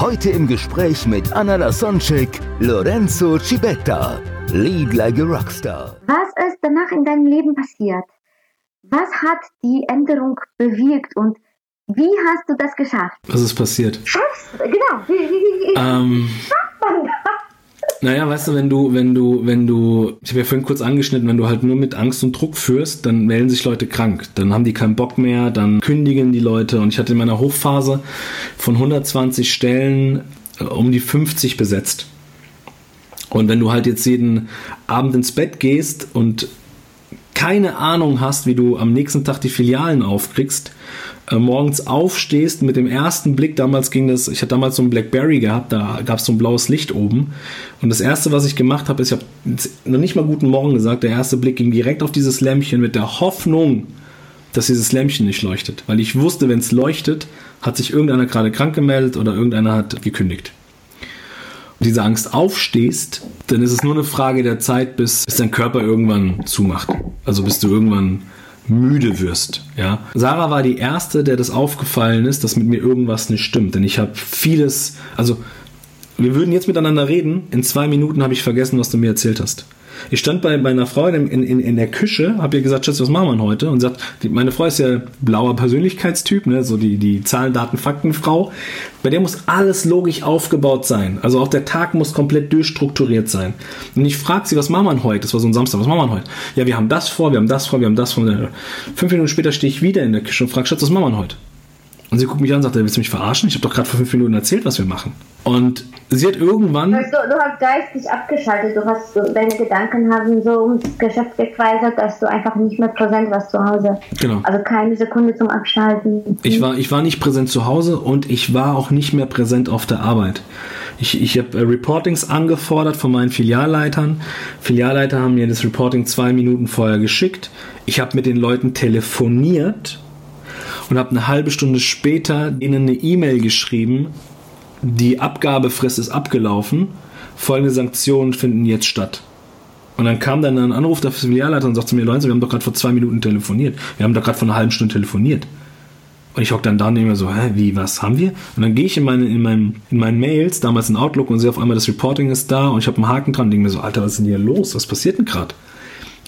Heute im Gespräch mit Anna Lasonczek, Lorenzo Cibetta. Lead like a Rockstar. Was ist danach in deinem Leben passiert? Was hat die Änderung bewirkt und wie hast du das geschafft? Was ist passiert? Genau, wie, wie, Ähm, naja, weißt du, wenn du, wenn du, wenn du, ich habe ja vorhin kurz angeschnitten, wenn du halt nur mit Angst und Druck führst, dann melden sich Leute krank. Dann haben die keinen Bock mehr, dann kündigen die Leute. Und ich hatte in meiner Hochphase von 120 Stellen äh, um die 50 besetzt. Und wenn du halt jetzt jeden Abend ins Bett gehst und keine Ahnung hast, wie du am nächsten Tag die Filialen aufkriegst, äh, morgens aufstehst mit dem ersten Blick, damals ging das, ich hatte damals so ein Blackberry gehabt, da gab es so ein blaues Licht oben. Und das erste, was ich gemacht habe, ist, ich habe noch nicht mal guten Morgen gesagt, der erste Blick ging direkt auf dieses Lämpchen mit der Hoffnung, dass dieses Lämpchen nicht leuchtet, weil ich wusste, wenn es leuchtet, hat sich irgendeiner gerade krank gemeldet oder irgendeiner hat gekündigt. Diese Angst aufstehst, dann ist es nur eine Frage der Zeit, bis, bis dein Körper irgendwann zumacht. Also bis du irgendwann müde wirst. Ja. Sarah war die erste, der das aufgefallen ist, dass mit mir irgendwas nicht stimmt. Denn ich habe vieles, also wir würden jetzt miteinander reden. In zwei Minuten habe ich vergessen, was du mir erzählt hast. Ich stand bei meiner Frau in, in, in der Küche, habe ihr gesagt, Schatz, was machen wir heute? Und sagt, die, meine Frau ist ja blauer Persönlichkeitstyp, ne? so die, die Zahlen, Daten, Fakten Frau. Bei der muss alles logisch aufgebaut sein. Also auch der Tag muss komplett durchstrukturiert sein. Und ich frage sie, was machen wir heute? Das war so ein Samstag, was machen wir heute? Ja, wir haben das vor, wir haben das vor, wir haben das vor. Fünf Minuten später stehe ich wieder in der Küche und frage, Schatz, was machen wir heute? Und sie guckt mich an und sagt, willst du mich verarschen? Ich habe doch gerade vor fünf Minuten erzählt, was wir machen. Und sie hat irgendwann... Du, du hast geistig abgeschaltet, du hast deine Gedanken haben so ums Geschäft gekreiselt, dass du einfach nicht mehr präsent warst zu Hause. Genau. Also keine Sekunde zum Abschalten. Ich war, ich war nicht präsent zu Hause und ich war auch nicht mehr präsent auf der Arbeit. Ich, ich habe äh, Reportings angefordert von meinen Filialleitern. Filialleiter haben mir das Reporting zwei Minuten vorher geschickt. Ich habe mit den Leuten telefoniert und habe eine halbe Stunde später ihnen eine E-Mail geschrieben. Die Abgabefrist ist abgelaufen. Folgende Sanktionen finden jetzt statt. Und dann kam dann ein Anruf der Filialleiter und sagte zu mir, Leute, wir haben doch gerade vor zwei Minuten telefoniert. Wir haben doch gerade vor einer halben Stunde telefoniert. Und ich hock dann da und denke mir so, hä, wie, was haben wir? Und dann gehe ich in, meine, in, meinen, in meinen Mails, damals in Outlook, und sehe auf einmal, das Reporting ist da und ich habe einen Haken dran und denke mir so, Alter, was ist denn hier los? Was passiert denn gerade?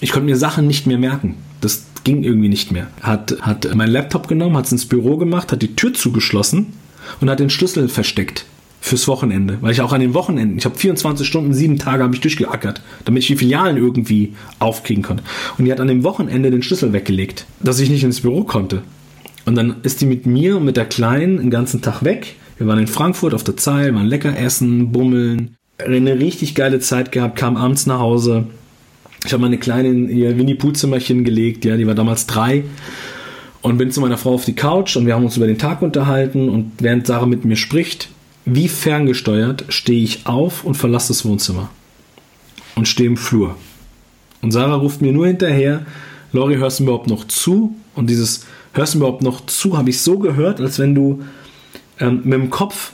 Ich konnte mir Sachen nicht mehr merken. Das ging irgendwie nicht mehr. Hat, hat mein Laptop genommen, hat es ins Büro gemacht, hat die Tür zugeschlossen und hat den Schlüssel versteckt fürs Wochenende. Weil ich auch an den Wochenenden, ich habe 24 Stunden, sieben Tage habe ich durchgeackert, damit ich die Filialen irgendwie aufkriegen konnte. Und die hat an dem Wochenende den Schlüssel weggelegt, dass ich nicht ins Büro konnte. Und dann ist die mit mir und mit der Kleinen den ganzen Tag weg. Wir waren in Frankfurt auf der Zeil, waren lecker essen, bummeln. Eine richtig geile Zeit gehabt, kam abends nach Hause. Ich habe meine Kleine in ihr Winnie-Pooh-Zimmerchen gelegt, ja, die war damals drei. Und bin zu meiner Frau auf die Couch und wir haben uns über den Tag unterhalten. Und während Sarah mit mir spricht, wie ferngesteuert, stehe ich auf und verlasse das Wohnzimmer. Und stehe im Flur. Und Sarah ruft mir nur hinterher, Lori, hörst du mir überhaupt noch zu? Und dieses Hörst du mir überhaupt noch zu? Habe ich so gehört, als wenn du ähm, mit dem Kopf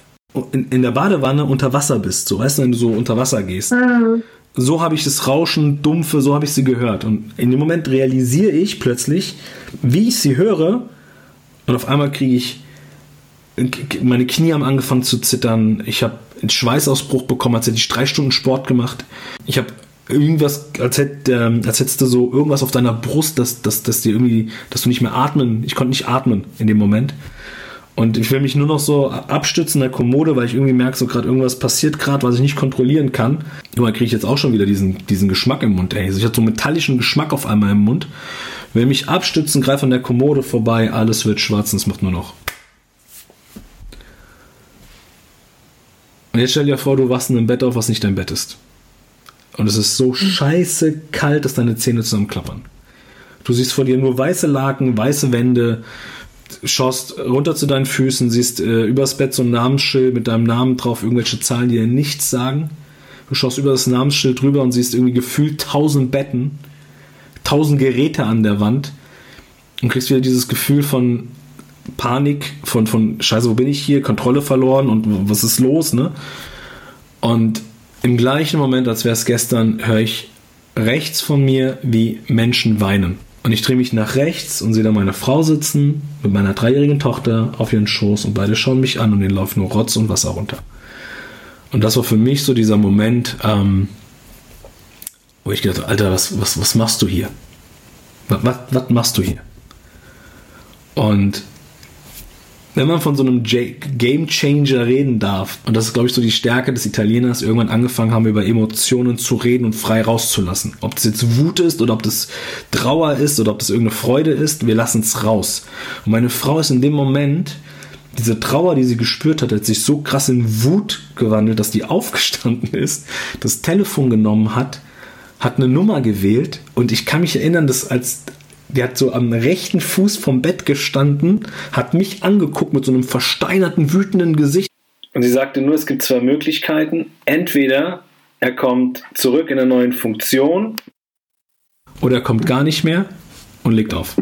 in, in der Badewanne unter Wasser bist. So, weißt du, wenn du so unter Wasser gehst. So habe ich das Rauschen, dumpfe, so habe ich sie gehört. Und in dem Moment realisiere ich plötzlich, wie ich sie höre. Und auf einmal kriege ich, meine Knie haben angefangen zu zittern. Ich habe einen Schweißausbruch bekommen, als hätte ich drei Stunden Sport gemacht. Ich habe irgendwas, als, hätte, ähm, als hättest du so irgendwas auf deiner Brust, dass, dass, dass dir irgendwie, dass du nicht mehr atmen, ich konnte nicht atmen in dem Moment. Und ich will mich nur noch so abstützen in der Kommode, weil ich irgendwie merke, so gerade irgendwas passiert gerade, was ich nicht kontrollieren kann. Irgendwann kriege ich jetzt auch schon wieder diesen, diesen Geschmack im Mund. Ey. Also ich hatte so einen metallischen Geschmack auf einmal im Mund. Will mich abstützen, greife an der Kommode vorbei, alles wird schwarz und es macht nur noch. Und jetzt stell dir vor, du wachst in einem Bett auf, was nicht dein Bett ist. Und es ist so scheiße kalt, dass deine Zähne zusammenklappern. Du siehst vor dir nur weiße Laken, weiße Wände, schaust runter zu deinen Füßen, siehst äh, übers Bett so ein Namensschild mit deinem Namen drauf, irgendwelche Zahlen, die dir nichts sagen. Du schaust über das Namensschild drüber und siehst irgendwie gefühlt tausend Betten, tausend Geräte an der Wand und kriegst wieder dieses Gefühl von Panik, von, von Scheiße, wo bin ich hier, Kontrolle verloren und was ist los, ne? Und im gleichen Moment, als wäre es gestern, höre ich rechts von mir, wie Menschen weinen. Und ich drehe mich nach rechts und sehe da meine Frau sitzen mit meiner dreijährigen Tochter auf ihren Schoß und beide schauen mich an und denen läuft nur Rotz und Wasser runter. Und das war für mich so dieser Moment, ähm, wo ich gedacht habe, Alter, was, was, was machst du hier? Was, was, was machst du hier? Und wenn man von so einem Game Changer reden darf, und das ist, glaube ich, so die Stärke des Italieners, irgendwann angefangen haben, über Emotionen zu reden und frei rauszulassen. Ob das jetzt Wut ist oder ob das Trauer ist oder ob das irgendeine Freude ist, wir lassen es raus. Und meine Frau ist in dem Moment, diese Trauer, die sie gespürt hat, hat sich so krass in Wut gewandelt, dass die aufgestanden ist, das Telefon genommen hat, hat eine Nummer gewählt und ich kann mich erinnern, dass als die hat so am rechten Fuß vom Bett gestanden, hat mich angeguckt mit so einem versteinerten, wütenden Gesicht. Und sie sagte nur, es gibt zwei Möglichkeiten. Entweder er kommt zurück in der neuen Funktion oder er kommt gar nicht mehr und legt auf.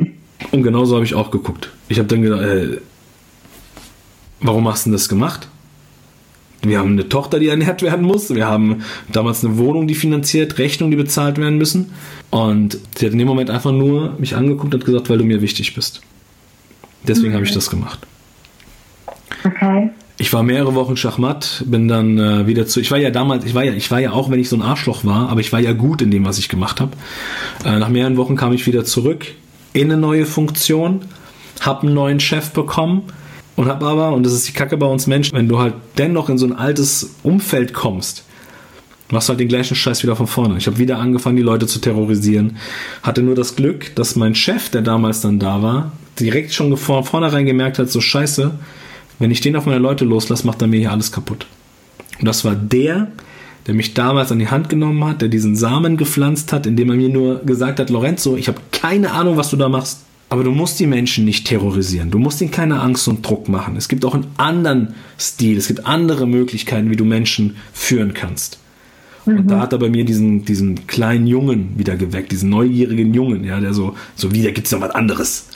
Und genauso habe ich auch geguckt. Ich habe dann gedacht, äh, warum hast du denn das gemacht? Wir haben eine Tochter, die ernährt werden muss. Wir haben damals eine Wohnung, die finanziert, Rechnungen, die bezahlt werden müssen. Und sie hat in dem Moment einfach nur mich angeguckt und gesagt, weil du mir wichtig bist. Deswegen okay. habe ich das gemacht. Okay. Ich war mehrere Wochen Schachmatt, bin dann äh, wieder zu. Ich war ja damals, ich war ja, ich war ja auch, wenn ich so ein Arschloch war, aber ich war ja gut in dem, was ich gemacht habe. Äh, nach mehreren Wochen kam ich wieder zurück in eine neue Funktion, habe einen neuen Chef bekommen und habe aber, und das ist die Kacke bei uns Menschen, wenn du halt dennoch in so ein altes Umfeld kommst, machst du halt den gleichen Scheiß wieder von vorne. Ich habe wieder angefangen, die Leute zu terrorisieren. Hatte nur das Glück, dass mein Chef, der damals dann da war, direkt schon von vornherein gemerkt hat, so scheiße, wenn ich den auf meine Leute loslasse, macht er mir hier alles kaputt. Und das war der, der mich damals an die Hand genommen hat, der diesen Samen gepflanzt hat, indem er mir nur gesagt hat, Lorenzo, ich habe keine Ahnung, was du da machst. Aber du musst die Menschen nicht terrorisieren. Du musst ihnen keine Angst und Druck machen. Es gibt auch einen anderen Stil. Es gibt andere Möglichkeiten, wie du Menschen führen kannst. Mhm. Und da hat er bei mir diesen, diesen kleinen Jungen wieder geweckt, diesen neugierigen Jungen, ja, der so, so wie, da gibt es noch was anderes.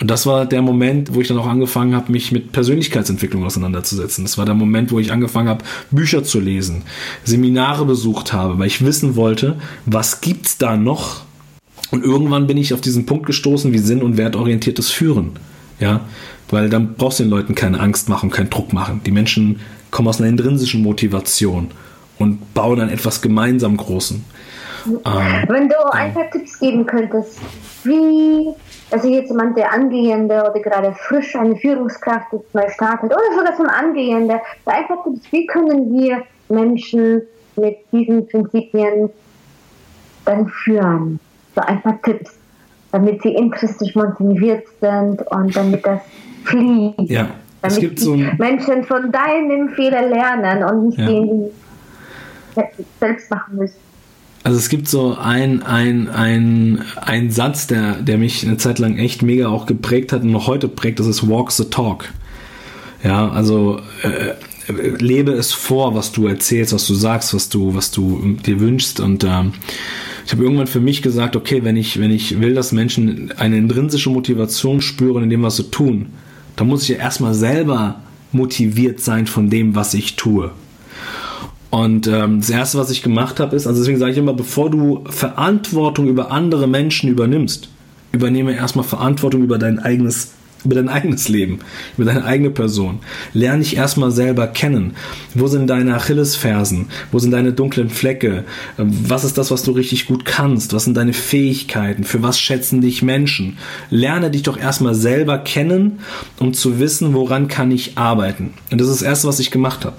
Und das war der Moment, wo ich dann auch angefangen habe, mich mit Persönlichkeitsentwicklung auseinanderzusetzen. Das war der Moment, wo ich angefangen habe, Bücher zu lesen, Seminare besucht habe, weil ich wissen wollte, was gibt's da noch, und irgendwann bin ich auf diesen Punkt gestoßen, wie sinn- und wertorientiertes Führen. Ja, weil dann brauchst du den Leuten keine Angst machen, keinen Druck machen. Die Menschen kommen aus einer intrinsischen Motivation und bauen dann etwas gemeinsam Großen. Ähm, Wenn du ein paar Tipps geben könntest, wie, also jetzt jemand, der Angehende oder gerade frisch eine Führungskraft jetzt mal startet oder sogar zum Angehende, einfach Tipps, wie können wir Menschen mit diesen Prinzipien dann führen? So ein paar Tipps, damit sie intrinsisch motiviert sind und damit das fliegt. Ja, es gibt so Menschen von deinen Fehlern lernen und nicht ja. den selbst machen müssen. Also es gibt so ein, ein, ein, ein Satz, der, der mich eine Zeit lang echt mega auch geprägt hat und noch heute prägt, das ist Walk the Talk. Ja, also äh, lebe es vor, was du erzählst, was du sagst, was du, was du dir wünschst und ähm, ich habe irgendwann für mich gesagt, okay, wenn ich, wenn ich will, dass Menschen eine intrinsische Motivation spüren in dem, was sie tun, dann muss ich ja erstmal selber motiviert sein von dem, was ich tue. Und ähm, das Erste, was ich gemacht habe, ist, also deswegen sage ich immer, bevor du Verantwortung über andere Menschen übernimmst, übernehme erstmal Verantwortung über dein eigenes über dein eigenes Leben, über deine eigene Person. Lerne dich erstmal selber kennen. Wo sind deine Achillesfersen? Wo sind deine dunklen Flecke? Was ist das, was du richtig gut kannst? Was sind deine Fähigkeiten? Für was schätzen dich Menschen? Lerne dich doch erstmal selber kennen, um zu wissen, woran kann ich arbeiten. Und das ist das Erste, was ich gemacht habe.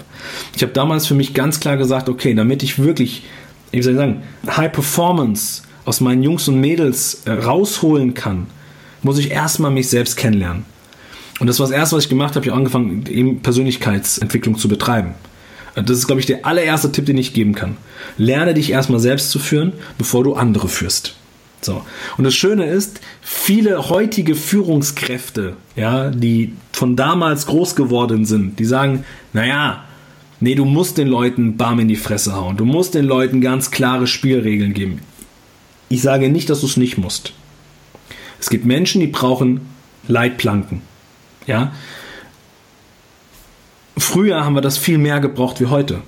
Ich habe damals für mich ganz klar gesagt, okay, damit ich wirklich, wie soll ich sagen, High Performance aus meinen Jungs und Mädels äh, rausholen kann, muss ich erstmal mich selbst kennenlernen. Und das war das Erste, was ich gemacht habe. Ich habe angefangen, eben Persönlichkeitsentwicklung zu betreiben. Das ist, glaube ich, der allererste Tipp, den ich geben kann. Lerne dich erstmal selbst zu führen, bevor du andere führst. So. Und das Schöne ist, viele heutige Führungskräfte, ja, die von damals groß geworden sind, die sagen, naja, nee, du musst den Leuten Barm in die Fresse hauen. Du musst den Leuten ganz klare Spielregeln geben. Ich sage nicht, dass du es nicht musst. Es gibt Menschen, die brauchen Leitplanken. Ja. Früher haben wir das viel mehr gebraucht wie heute.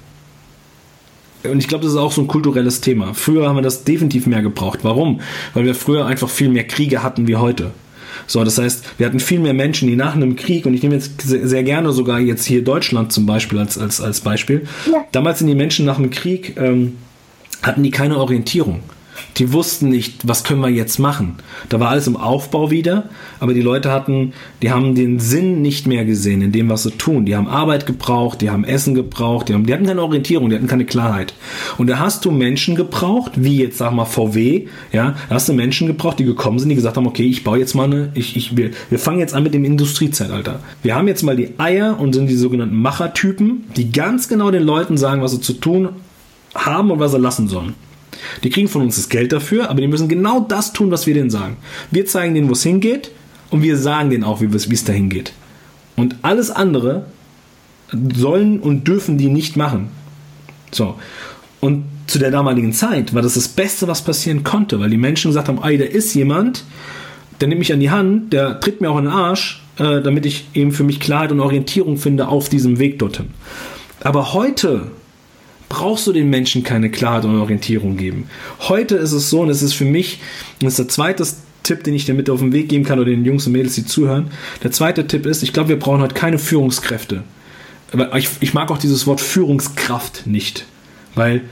Und ich glaube, das ist auch so ein kulturelles Thema. Früher haben wir das definitiv mehr gebraucht. Warum? Weil wir früher einfach viel mehr Kriege hatten wie heute. So, das heißt, wir hatten viel mehr Menschen, die nach einem Krieg, und ich nehme jetzt sehr, gerne sogar jetzt hier Deutschland zum Beispiel als, als, als Beispiel. Ja. Damals sind die Menschen nach dem Krieg, ähm, hatten die keine Orientierung. Die wussten nicht, was können wir jetzt machen. Da war alles im Aufbau wieder, aber die Leute hatten, die haben den Sinn nicht mehr gesehen in dem, was sie tun. Die haben Arbeit gebraucht, die haben Essen gebraucht, die, haben, die hatten keine Orientierung, die hatten keine Klarheit. Und da hast du Menschen gebraucht, wie jetzt sag mal VW, ja, da hast du Menschen gebraucht, die gekommen sind, die gesagt haben, okay, ich baue jetzt mal eine, ich, ich, wir, wir fangen jetzt an mit dem Industriezeitalter. Wir haben jetzt mal die Eier und sind die sogenannten Machertypen, die ganz genau den Leuten sagen, was sie zu tun haben und was sie lassen sollen. Die kriegen von uns das Geld dafür, aber die müssen genau das tun, was wir denen sagen. Wir zeigen denen, wo es hingeht und wir sagen denen auch, wie es dahin geht. Und alles andere sollen und dürfen die nicht machen. So. Und zu der damaligen Zeit war das das Beste, was passieren konnte, weil die Menschen gesagt haben, ey, da ist jemand, der nimmt mich an die Hand, der tritt mir auch in den Arsch, äh, damit ich eben für mich Klarheit und Orientierung finde auf diesem Weg dorthin. Aber heute brauchst du den Menschen keine Klarheit und Orientierung geben. Heute ist es so, und es ist für mich, das ist der zweite Tipp, den ich dir mit auf den Weg geben kann oder den Jungs und Mädels, die zuhören. Der zweite Tipp ist, ich glaube, wir brauchen heute keine Führungskräfte. Ich, ich mag auch dieses Wort Führungskraft nicht, weil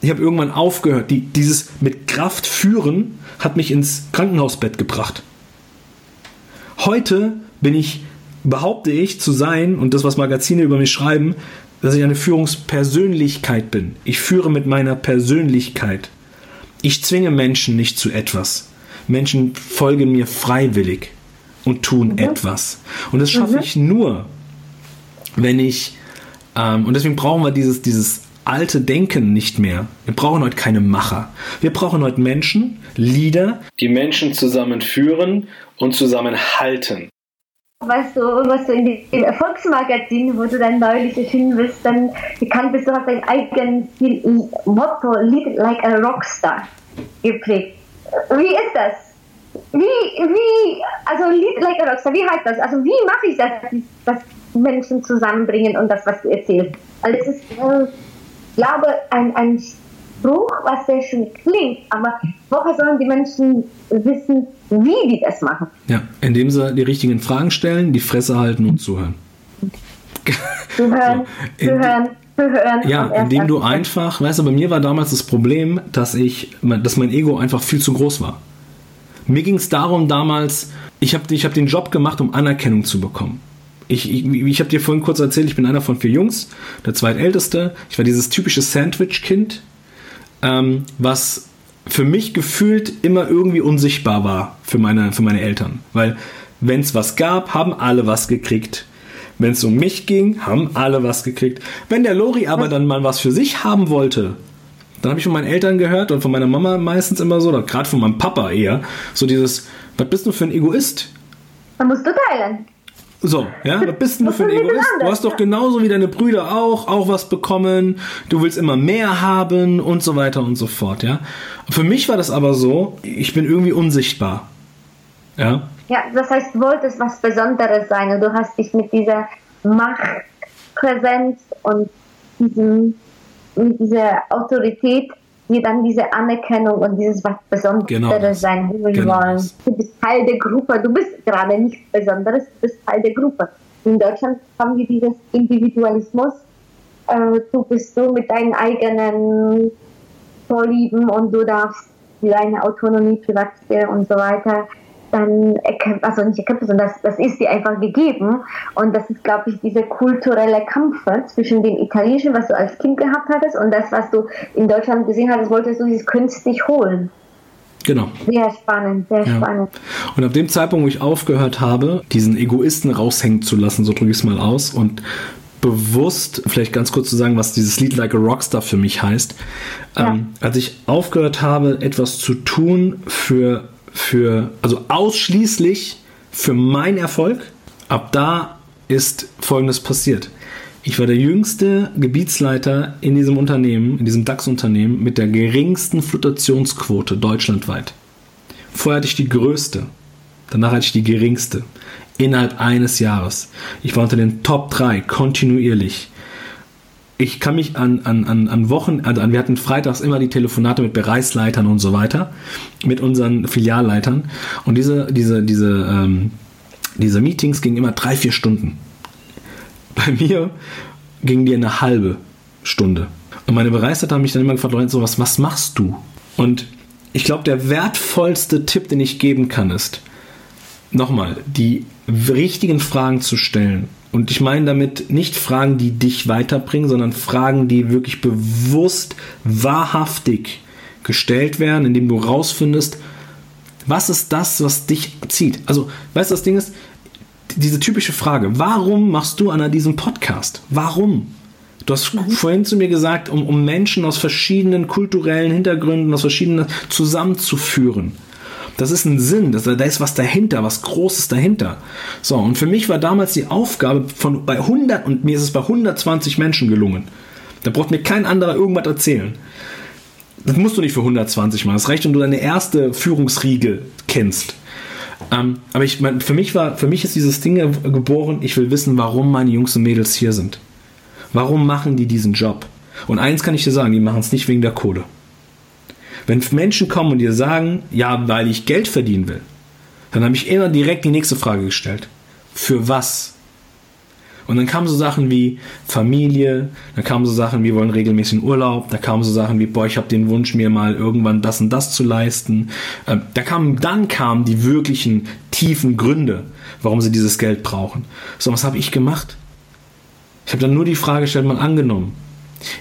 ich habe irgendwann aufgehört. Die, dieses mit Kraft führen hat mich ins Krankenhausbett gebracht. Heute bin ich, behaupte ich, zu sein, und das, was Magazine über mich schreiben, dass ich eine Führungspersönlichkeit bin. Ich führe mit meiner Persönlichkeit. Ich zwinge Menschen nicht zu etwas. Menschen folgen mir freiwillig und tun mhm. etwas. Und das schaffe mhm. ich nur, wenn ich, ähm, und deswegen brauchen wir dieses, dieses alte Denken nicht mehr. Wir brauchen heute keine Macher. Wir brauchen heute Menschen, Leader, die Menschen zusammenführen und zusammenhalten weißt du, was du in dem Erfolgsmagazin, wo du dann neulich erschienen bist, dann bekannt bist, du hast dein eigenes Motto, Lead like a Rockstar, geprägt. Wie ist das? Wie, wie, also Lead like a Rockstar, wie heißt das? Also wie mache ich das, dass Menschen zusammenbringen und das, was du erzählst? Weil es ist, äh, ich ein, ein Spruch, was sehr schön klingt, aber woher sollen die Menschen wissen, wie die das machen? Ja, indem sie die richtigen Fragen stellen, die Fresse halten und zuhören. Zuhören, so, zuhören. Hören ja, indem du einfach, weißt du, bei mir war damals das Problem, dass ich, dass mein Ego einfach viel zu groß war. Mir ging es darum damals, ich habe ich hab den Job gemacht, um Anerkennung zu bekommen. Ich, ich, ich habe dir vorhin kurz erzählt, ich bin einer von vier Jungs, der zweitälteste. Ich war dieses typische Sandwich-Kind, ähm, was für mich gefühlt immer irgendwie unsichtbar war für meine, für meine Eltern. Weil wenn es was gab, haben alle was gekriegt. Wenn es um mich ging, haben alle was gekriegt. Wenn der Lori aber dann mal was für sich haben wollte, dann habe ich von meinen Eltern gehört und von meiner Mama meistens immer so, oder gerade von meinem Papa eher, so dieses, was bist du für ein Egoist? Dann musst du teilen. So, ja, was bist du für ein Egoist? Du hast doch genauso wie deine Brüder auch, auch was bekommen. Du willst immer mehr haben und so weiter und so fort, ja. Für mich war das aber so, ich bin irgendwie unsichtbar. Ja. Ja, das heißt, du wolltest was Besonderes sein und du hast dich mit dieser Machtpräsenz und diesem, mit dieser Autorität die dann diese Anerkennung und dieses was Besonderes genau sein holen genau wollen. Du bist Teil der Gruppe, du bist gerade nicht Besonderes, du bist Teil der Gruppe. In Deutschland haben wir dieses Individualismus. Äh, du bist so mit deinen eigenen Vorlieben und du darfst deine Autonomie, Privatsphäre und so weiter dann erkämpft, also nicht erkämpft, sondern das, das ist dir einfach gegeben. Und das ist, glaube ich, dieser kulturelle Kampf zwischen dem Italienischen, was du als Kind gehabt hattest, und das, was du in Deutschland gesehen hattest, wolltest du dieses künstlich holen. Genau. Sehr spannend, sehr ja. spannend. Und ab dem Zeitpunkt, wo ich aufgehört habe, diesen Egoisten raushängen zu lassen, so drücke ich es mal aus, und bewusst, vielleicht ganz kurz zu sagen, was dieses Lied Like a Rockstar für mich heißt. Ja. Ähm, als ich aufgehört habe, etwas zu tun für, für, also ausschließlich für meinen Erfolg, ab da ist Folgendes passiert. Ich war der jüngste Gebietsleiter in diesem Unternehmen, in diesem DAX-Unternehmen mit der geringsten Flutationsquote deutschlandweit. Vorher hatte ich die größte, danach hatte ich die geringste. Innerhalb eines Jahres. Ich war unter den Top 3 kontinuierlich. Ich kann mich an, an, an, an Wochen, also an, wir hatten freitags immer die Telefonate mit Bereichsleitern und so weiter, mit unseren Filialleitern. Und diese, diese, diese, ähm, diese Meetings gingen immer drei, vier Stunden. Bei mir gingen die eine halbe Stunde. Und meine Bereichsleiter haben mich dann immer gefragt, Lorenzo, was, was machst du? Und ich glaube, der wertvollste Tipp, den ich geben kann, ist, nochmal, die richtigen Fragen zu stellen. Und ich meine damit nicht Fragen, die dich weiterbringen, sondern Fragen, die wirklich bewusst, wahrhaftig gestellt werden, indem du rausfindest, was ist das, was dich zieht. Also, weißt du, das Ding ist, diese typische Frage, warum machst du an diesem Podcast? Warum? Du hast vorhin zu mir gesagt, um, um Menschen aus verschiedenen kulturellen Hintergründen, aus verschiedenen zusammenzuführen. Das ist ein Sinn, das, da ist was dahinter, was Großes dahinter. So, und für mich war damals die Aufgabe von bei 100, und mir ist es bei 120 Menschen gelungen. Da braucht mir kein anderer irgendwas erzählen. Das musst du nicht für 120 machen. Das reicht, wenn du deine erste Führungsriege kennst. Ähm, aber ich, mein, für, mich war, für mich ist dieses Ding geboren, ich will wissen, warum meine Jungs und Mädels hier sind. Warum machen die diesen Job? Und eins kann ich dir sagen, die machen es nicht wegen der Kohle. Wenn Menschen kommen und dir sagen, ja, weil ich Geld verdienen will, dann habe ich immer direkt die nächste Frage gestellt. Für was? Und dann kamen so Sachen wie Familie, dann kamen so Sachen, wir wollen regelmäßig in Urlaub, da kamen so Sachen wie, boah, ich habe den Wunsch, mir mal irgendwann das und das zu leisten. Ähm, da kamen, dann kamen die wirklichen tiefen Gründe, warum sie dieses Geld brauchen. So, was habe ich gemacht? Ich habe dann nur die Frage gestellt, mal angenommen.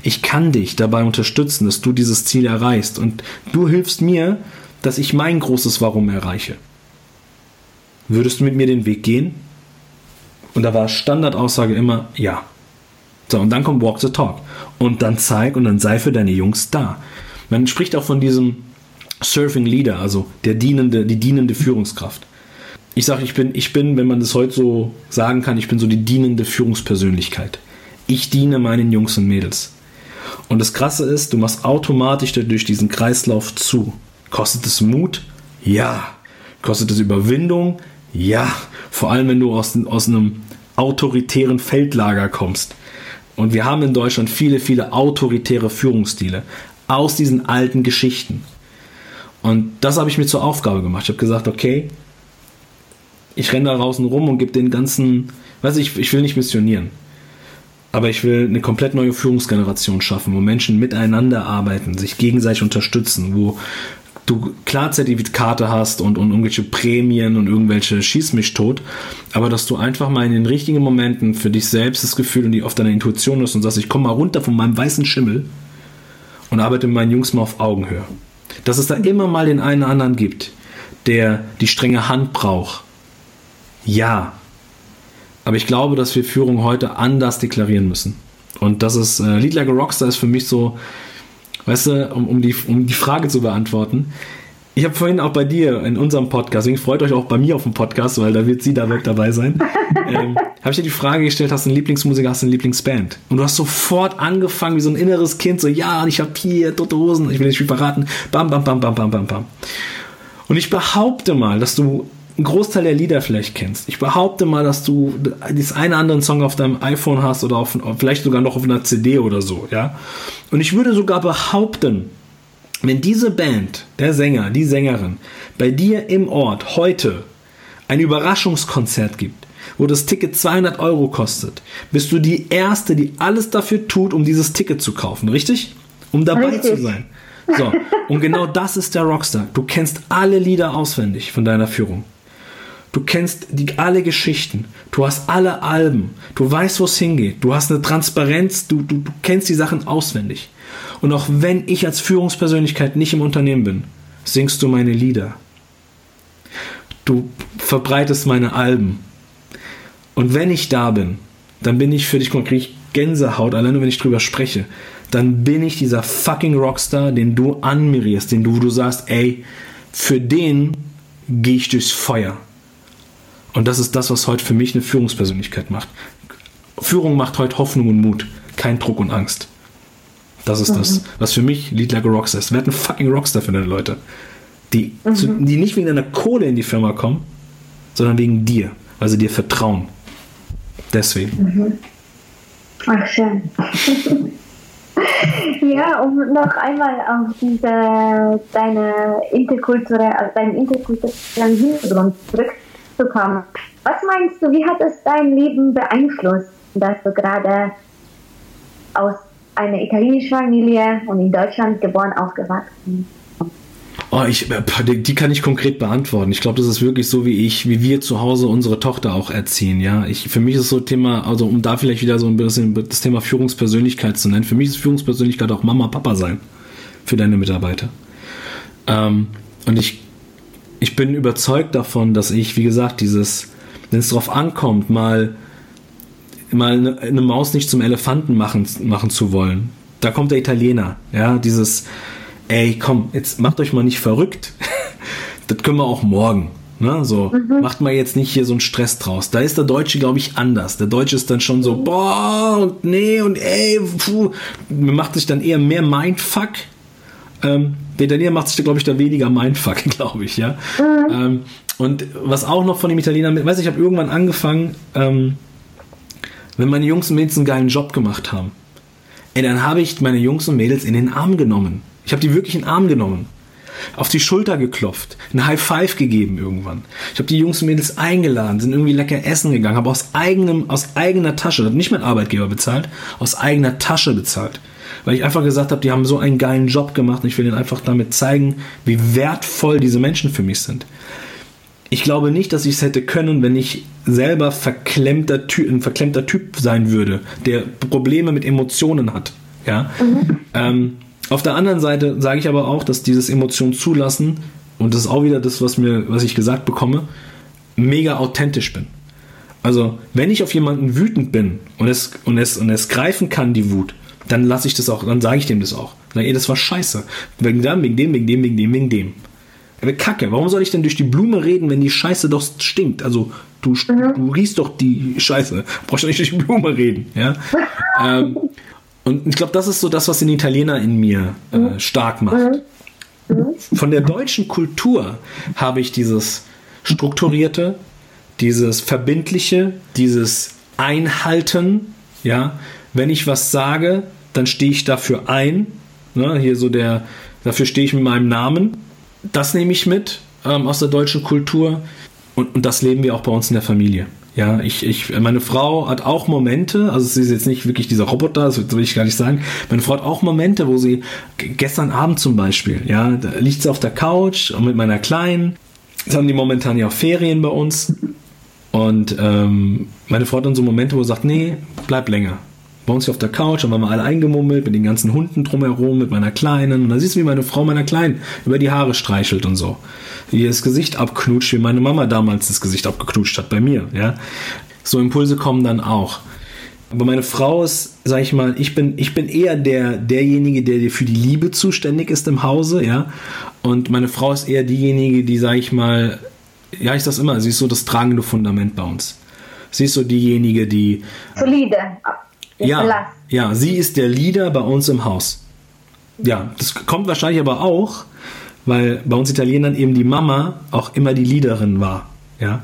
Ich kann dich dabei unterstützen, dass du dieses Ziel erreichst und du hilfst mir, dass ich mein großes Warum erreiche. Würdest du mit mir den Weg gehen? Und da war Standardaussage immer ja. So, und dann kommt Walk the Talk. Und dann zeig und dann sei für deine Jungs da. Man spricht auch von diesem Surfing Leader, also der dienende, die dienende Führungskraft. Ich sage, ich bin, ich bin, wenn man das heute so sagen kann, ich bin so die dienende Führungspersönlichkeit. Ich diene meinen Jungs und Mädels. Und das Krasse ist, du machst automatisch dadurch diesen Kreislauf zu. Kostet es Mut? Ja. Kostet es Überwindung? Ja. Vor allem, wenn du aus, aus einem autoritären Feldlager kommst. Und wir haben in Deutschland viele, viele autoritäre Führungsstile aus diesen alten Geschichten. Und das habe ich mir zur Aufgabe gemacht. Ich habe gesagt, okay, ich renne da draußen rum und gebe den ganzen, weiß ich, ich will nicht missionieren. Aber ich will eine komplett neue Führungsgeneration schaffen, wo Menschen miteinander arbeiten, sich gegenseitig unterstützen, wo du klar Zertifikate hast und, und irgendwelche Prämien und irgendwelche Schieß mich tot, aber dass du einfach mal in den richtigen Momenten für dich selbst das Gefühl und die auf deiner Intuition hast und sagst, ich komme mal runter von meinem weißen Schimmel und arbeite mit meinen Jungs mal auf Augenhöhe. Dass es da immer mal den einen oder anderen gibt, der die strenge Hand braucht. Ja, aber ich glaube, dass wir Führung heute anders deklarieren müssen. Und das ist, äh, Lead Like a Rockstar ist für mich so, weißt du, um, um, die, um die Frage zu beantworten. Ich habe vorhin auch bei dir in unserem Podcast, deswegen freut euch auch bei mir auf dem Podcast, weil da wird sie da weg dabei sein. ähm, habe ich dir die Frage gestellt, hast du eine Lieblingsmusiker, hast du eine Lieblingsband? Und du hast sofort angefangen wie so ein inneres Kind, so ja, ich habe hier tote Hosen, ich will nicht viel verraten, bam, bam, bam, bam, bam, bam, bam. Und ich behaupte mal, dass du einen Großteil der Lieder vielleicht kennst. Ich behaupte mal, dass du das eine oder andere Song auf deinem iPhone hast oder auf, vielleicht sogar noch auf einer CD oder so, ja. Und ich würde sogar behaupten, wenn diese Band, der Sänger, die Sängerin, bei dir im Ort heute ein Überraschungskonzert gibt, wo das Ticket 200 Euro kostet, bist du die Erste, die alles dafür tut, um dieses Ticket zu kaufen, richtig? Um dabei richtig. zu sein. So, und genau das ist der Rockstar. Du kennst alle Lieder auswendig von deiner Führung. Du kennst die, alle Geschichten, du hast alle Alben, du weißt, wo es hingeht, du hast eine Transparenz, du, du, du kennst die Sachen auswendig. Und auch wenn ich als Führungspersönlichkeit nicht im Unternehmen bin, singst du meine Lieder. Du verbreitest meine Alben. Und wenn ich da bin, dann bin ich für dich, kriege ich Gänsehaut, allein nur wenn ich drüber spreche. Dann bin ich dieser fucking Rockstar, den du anmirierst, den du, du sagst, ey, für den gehe ich durchs Feuer. Und das ist das, was heute für mich eine Führungspersönlichkeit macht. Führung macht heute Hoffnung und Mut, kein Druck und Angst. Das ist mhm. das, was für mich Lead Like a Rockstar ist. Wer hat einen fucking Rockstar für deine Leute? Die, mhm. zu, die nicht wegen deiner Kohle in die Firma kommen, sondern wegen dir, weil sie dir vertrauen. Deswegen. Mhm. Ach, schön. ja, um noch einmal auf diese, deine interkulturelle, also deinen interkulturellen Hintergrund zurückzukommen. Was meinst du, wie hat es dein Leben beeinflusst, dass du gerade aus einer italienischen Familie und in Deutschland geboren aufgewachsen Oh, ich, äh, die kann ich konkret beantworten. Ich glaube, das ist wirklich so, wie ich, wie wir zu Hause unsere Tochter auch erziehen. Ja, ich, für mich ist so Thema, also um da vielleicht wieder so ein bisschen das Thema Führungspersönlichkeit zu nennen. Für mich ist Führungspersönlichkeit auch Mama, Papa sein für deine Mitarbeiter. Ähm, und ich, ich bin überzeugt davon, dass ich, wie gesagt, dieses, wenn es darauf ankommt, mal, mal eine, eine Maus nicht zum Elefanten machen, machen zu wollen. Da kommt der Italiener, ja, dieses ey, komm, jetzt macht euch mal nicht verrückt. das können wir auch morgen. Ne? So, mhm. macht mal jetzt nicht hier so einen Stress draus. Da ist der Deutsche, glaube ich, anders. Der Deutsche ist dann schon so, boah, und nee, und ey, puh. Man macht sich dann eher mehr Mindfuck. Ähm, der Italiener macht sich da, glaube ich, da weniger Mindfuck, glaube ich, ja. Mhm. Ähm, und was auch noch von dem Italiener, weiß ich, ich habe irgendwann angefangen, ähm, wenn meine Jungs und Mädels einen geilen Job gemacht haben, ey, dann habe ich meine Jungs und Mädels in den Arm genommen. Ich habe die wirklich in den Arm genommen, auf die Schulter geklopft, ein High Five gegeben irgendwann. Ich habe die Jungs und Mädels eingeladen, sind irgendwie lecker essen gegangen, habe aus eigenem, aus eigener Tasche, nicht mein Arbeitgeber bezahlt, aus eigener Tasche bezahlt. Weil ich einfach gesagt habe, die haben so einen geilen Job gemacht und ich will ihnen einfach damit zeigen, wie wertvoll diese Menschen für mich sind. Ich glaube nicht, dass ich es hätte können, wenn ich selber verklemmter typ, ein verklemmter Typ sein würde, der Probleme mit Emotionen hat. Ja. Mhm. Ähm, auf der anderen Seite sage ich aber auch, dass dieses Emotionen zulassen, und das ist auch wieder das, was, mir, was ich gesagt bekomme, mega authentisch bin. Also, wenn ich auf jemanden wütend bin und es, und es, und es greifen kann, die Wut, dann lasse ich das auch, dann sage ich dem das auch. Sag, ey, das war scheiße. Wegen dem, wegen dem, wegen dem, wegen dem, wegen dem. Aber Kacke, warum soll ich denn durch die Blume reden, wenn die Scheiße doch stinkt? Also, du, mhm. du riechst doch die Scheiße. Brauchst du nicht durch die Blume reden, ja? ähm, und ich glaube, das ist so das, was den Italiener in mir äh, mhm. stark macht. Mhm. Mhm. Von der deutschen Kultur habe ich dieses strukturierte, dieses verbindliche, dieses Einhalten. Ja, wenn ich was sage, dann stehe ich dafür ein. Ne, hier so der, dafür stehe ich mit meinem Namen. Das nehme ich mit ähm, aus der deutschen Kultur und, und das leben wir auch bei uns in der Familie. Ja, ich, ich, meine Frau hat auch Momente, also sie ist jetzt nicht wirklich dieser Roboter, das will ich gar nicht sagen. Meine Frau hat auch Momente, wo sie, gestern Abend zum Beispiel, ja, da liegt sie auf der Couch und mit meiner Kleinen. Jetzt haben die momentan ja auch Ferien bei uns. Und ähm, meine Frau hat dann so Momente, wo sie sagt, nee, bleib länger. Bei uns hier auf der Couch, haben wir mal alle eingemummelt mit den ganzen Hunden drumherum, mit meiner Kleinen. Und dann siehst du, wie meine Frau meiner Kleinen über die Haare streichelt und so ihr das Gesicht abknutscht, wie meine Mama damals das Gesicht abgeknutscht hat bei mir. Ja? So Impulse kommen dann auch. Aber meine Frau ist, sag ich mal, ich bin, ich bin eher der, derjenige, der für die Liebe zuständig ist im Hause, ja. Und meine Frau ist eher diejenige, die, sag ich mal, ja, ich sag's immer, sie ist so das tragende Fundament bei uns. Sie ist so diejenige, die. Solide. Ja, ja, sie ist der Leader bei uns im Haus. Ja, das kommt wahrscheinlich aber auch, weil bei uns Italienern eben die Mama auch immer die Leaderin war. Ja.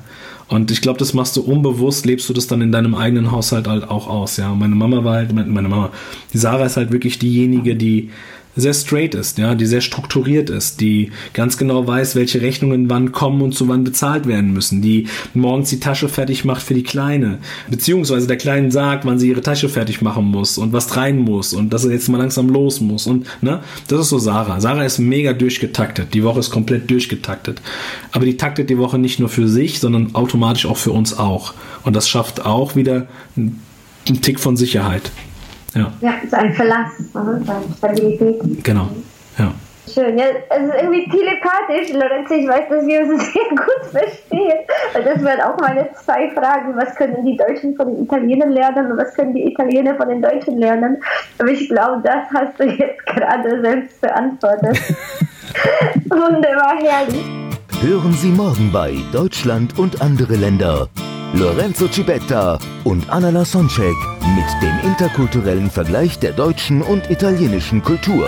Und ich glaube, das machst du unbewusst, lebst du das dann in deinem eigenen Haushalt halt auch aus. Ja. Und meine Mama war halt, meine Mama, die Sarah ist halt wirklich diejenige, die sehr straight ist, ja, die sehr strukturiert ist, die ganz genau weiß, welche Rechnungen wann kommen und zu wann bezahlt werden müssen, die morgens die Tasche fertig macht für die Kleine, beziehungsweise der Kleinen sagt, wann sie ihre Tasche fertig machen muss und was rein muss und dass er jetzt mal langsam los muss und, ne, das ist so Sarah. Sarah ist mega durchgetaktet, die Woche ist komplett durchgetaktet, aber die taktet die Woche nicht nur für sich, sondern automatisch auch für uns auch und das schafft auch wieder einen Tick von Sicherheit. Ja. Ja, so ein Verlass, eine Stabilität. Genau, ja. Schön, ja, es ist irgendwie telepathisch, Lorenzo, ich weiß, dass wir uns sehr gut verstehen. Weil das wären auch meine zwei Fragen. Was können die Deutschen von den Italienern lernen und was können die Italiener von den Deutschen lernen? Aber ich glaube, das hast du jetzt gerade selbst beantwortet. Wunderbar, herrlich. Hören Sie morgen bei Deutschland und andere Länder. Lorenzo Cibetta und Anna Lasonczek mit dem interkulturellen Vergleich der deutschen und italienischen Kultur.